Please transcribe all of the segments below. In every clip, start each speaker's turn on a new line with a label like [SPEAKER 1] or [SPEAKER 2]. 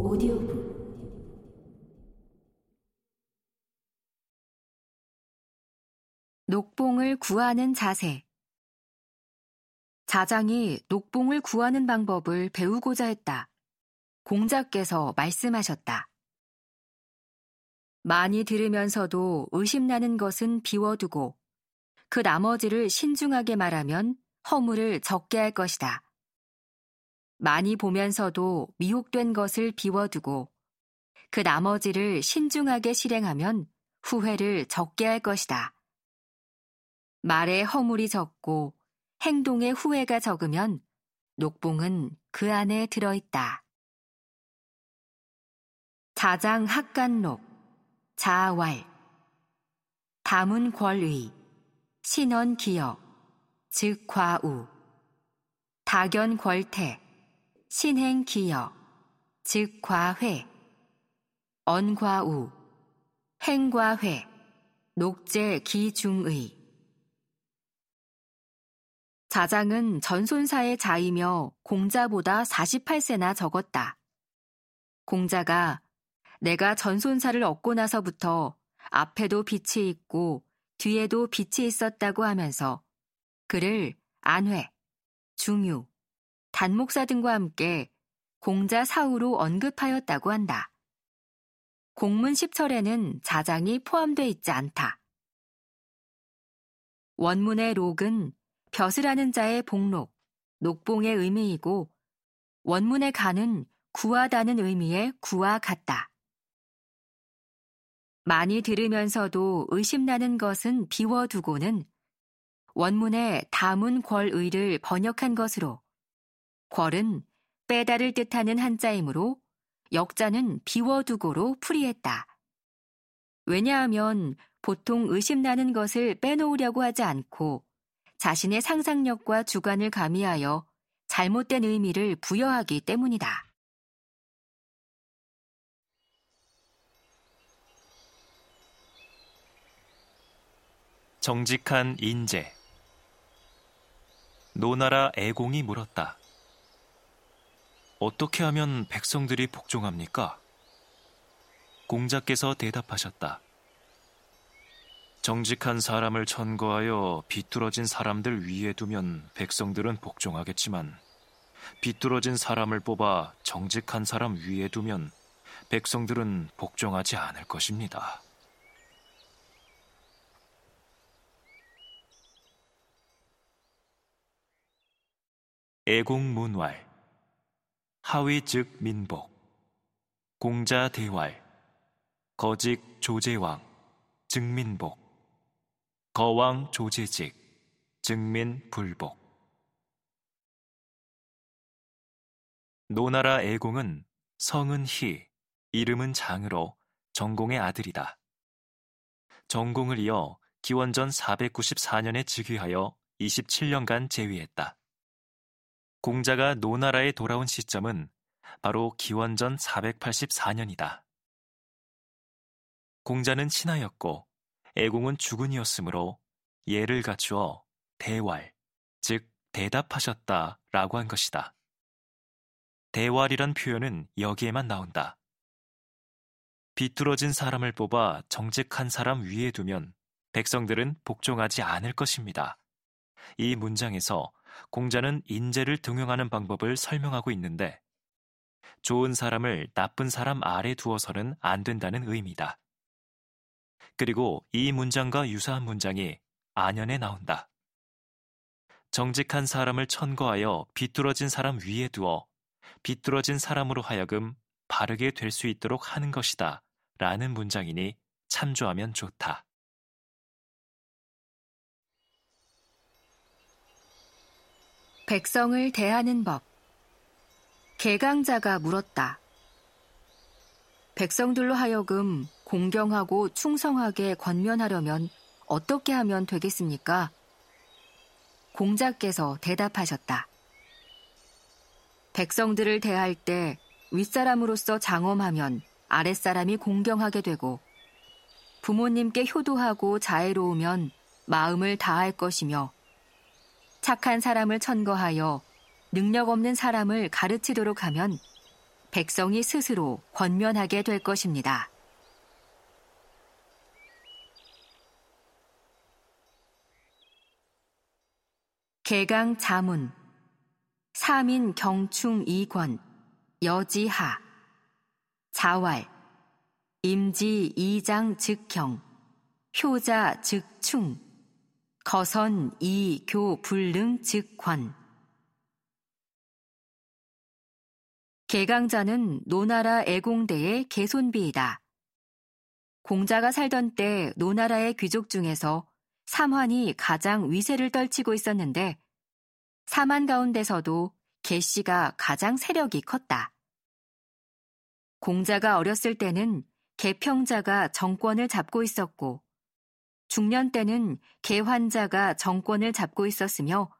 [SPEAKER 1] 오디오북 녹봉을 구하는 자세 자장이 녹봉을 구하는 방법을 배우고자 했다. 공자께서 말씀하셨다. 많이 들으면서도 의심나는 것은 비워두고 그 나머지를 신중하게 말하면 허물을 적게 할 것이다. 많이 보면서도 미혹된 것을 비워두고 그 나머지를 신중하게 실행하면 후회를 적게 할 것이다. 말에 허물이 적고 행동에 후회가 적으면 녹봉은 그 안에 들어있다. 자장 학간록, 자활, 다문 권의, 신원 기역, 즉 과우, 다견 권태, 신행 기역, 즉 과회, 언과우, 행과회, 녹제 기중의. 자장은 전손사의 자이며 공자보다 48세나 적었다. 공자가 내가 전손사를 얻고 나서부터 앞에도 빛이 있고 뒤에도 빛이 있었다고 하면서 그를 안회, 중유, 단목사 등과 함께 공자 사후로 언급하였다고 한다. 공문 10철에는 자장이 포함되어 있지 않다. 원문의 록은 벼슬 하는 자의 복록, 녹봉의 의미이고 원문의 간은 구하다는 의미의 구와 같다. 많이 들으면서도 의심나는 것은 비워두고는 원문의 다문 궐의를 번역한 것으로 궐은 빼다를 뜻하는 한자이므로 역자는 비워두고로 풀이했다. 왜냐하면 보통 의심나는 것을 빼놓으려고 하지 않고 자신의 상상력과 주관을 가미하여 잘못된 의미를 부여하기 때문이다.
[SPEAKER 2] 정직한 인재 노나라 애공이 물었다. 어떻게 하면 백성들이 복종합니까? 공자께서 대답하셨다. 정직한 사람을 천거하여 비뚤어진 사람들 위에 두면 백성들은 복종하겠지만 비뚤어진 사람을 뽑아 정직한 사람 위에 두면 백성들은 복종하지 않을 것입니다. 애공문왈 하위 즉 민복 공자 대왈 거직 조제왕 증민복 거왕 조제직 증민 불복 노나라 애공은 성은 희, 이름은 장으로 정공의 아들이다. 정공을 이어 기원전 494년에 즉위하여 27년간 재위했다. 공자가 노나라에 돌아온 시점은 바로 기원전 484년이다. 공자는 신하였고 애공은 주군이었으므로 예를 갖추어 대왈, 즉 대답하셨다 라고 한 것이다. 대왈이란 표현은 여기에만 나온다. 비뚤어진 사람을 뽑아 정직한 사람 위에 두면 백성들은 복종하지 않을 것입니다. 이 문장에서 공자는 인재를 등용하는 방법을 설명하고 있는데 좋은 사람을 나쁜 사람 아래 두어서는 안 된다는 의미다. 그리고 이 문장과 유사한 문장이 안연에 나온다. 정직한 사람을 천거하여 비뚤어진 사람 위에 두어 비뚤어진 사람으로 하여금 바르게 될 수 있도록 하는 것이다. 라는 문장이니 참조하면 좋다.
[SPEAKER 1] 백성을 대하는 법. 개강자가 물었다. 백성들로 하여금 공경하고 충성하게 권면하려면 어떻게 하면 되겠습니까? 공자께서 대답하셨다. 백성들을 대할 때 윗사람으로서 장엄하면 아랫사람이 공경하게 되고 부모님께 효도하고 자애로우면 마음을 다할 것이며 착한 사람을 천거하여 능력 없는 사람을 가르치도록 하면 백성이 스스로 권면하게 될 것입니다. 개강 자문 사민 경충 이권 여지하 자왈 임지 이장 즉경 효자 즉충 거선 이 교 불능 즉권 개강자는 노나라 애공대의 개손비이다. 공자가 살던 때 노나라의 귀족 중에서 삼환이 가장 위세를 떨치고 있었는데 사만 가운데서도 개씨가 가장 세력이 컸다. 공자가 어렸을 때는 개평자가 정권을 잡고 있었고 중년 때는 개환자가 정권을 잡고 있었으며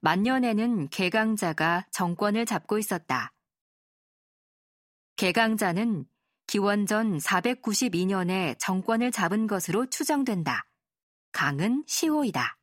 [SPEAKER 1] 만년에는 개강자가 정권을 잡고 있었다. 개강자는 기원전 492년에 정권을 잡은 것으로 추정된다. 강은 시호이다.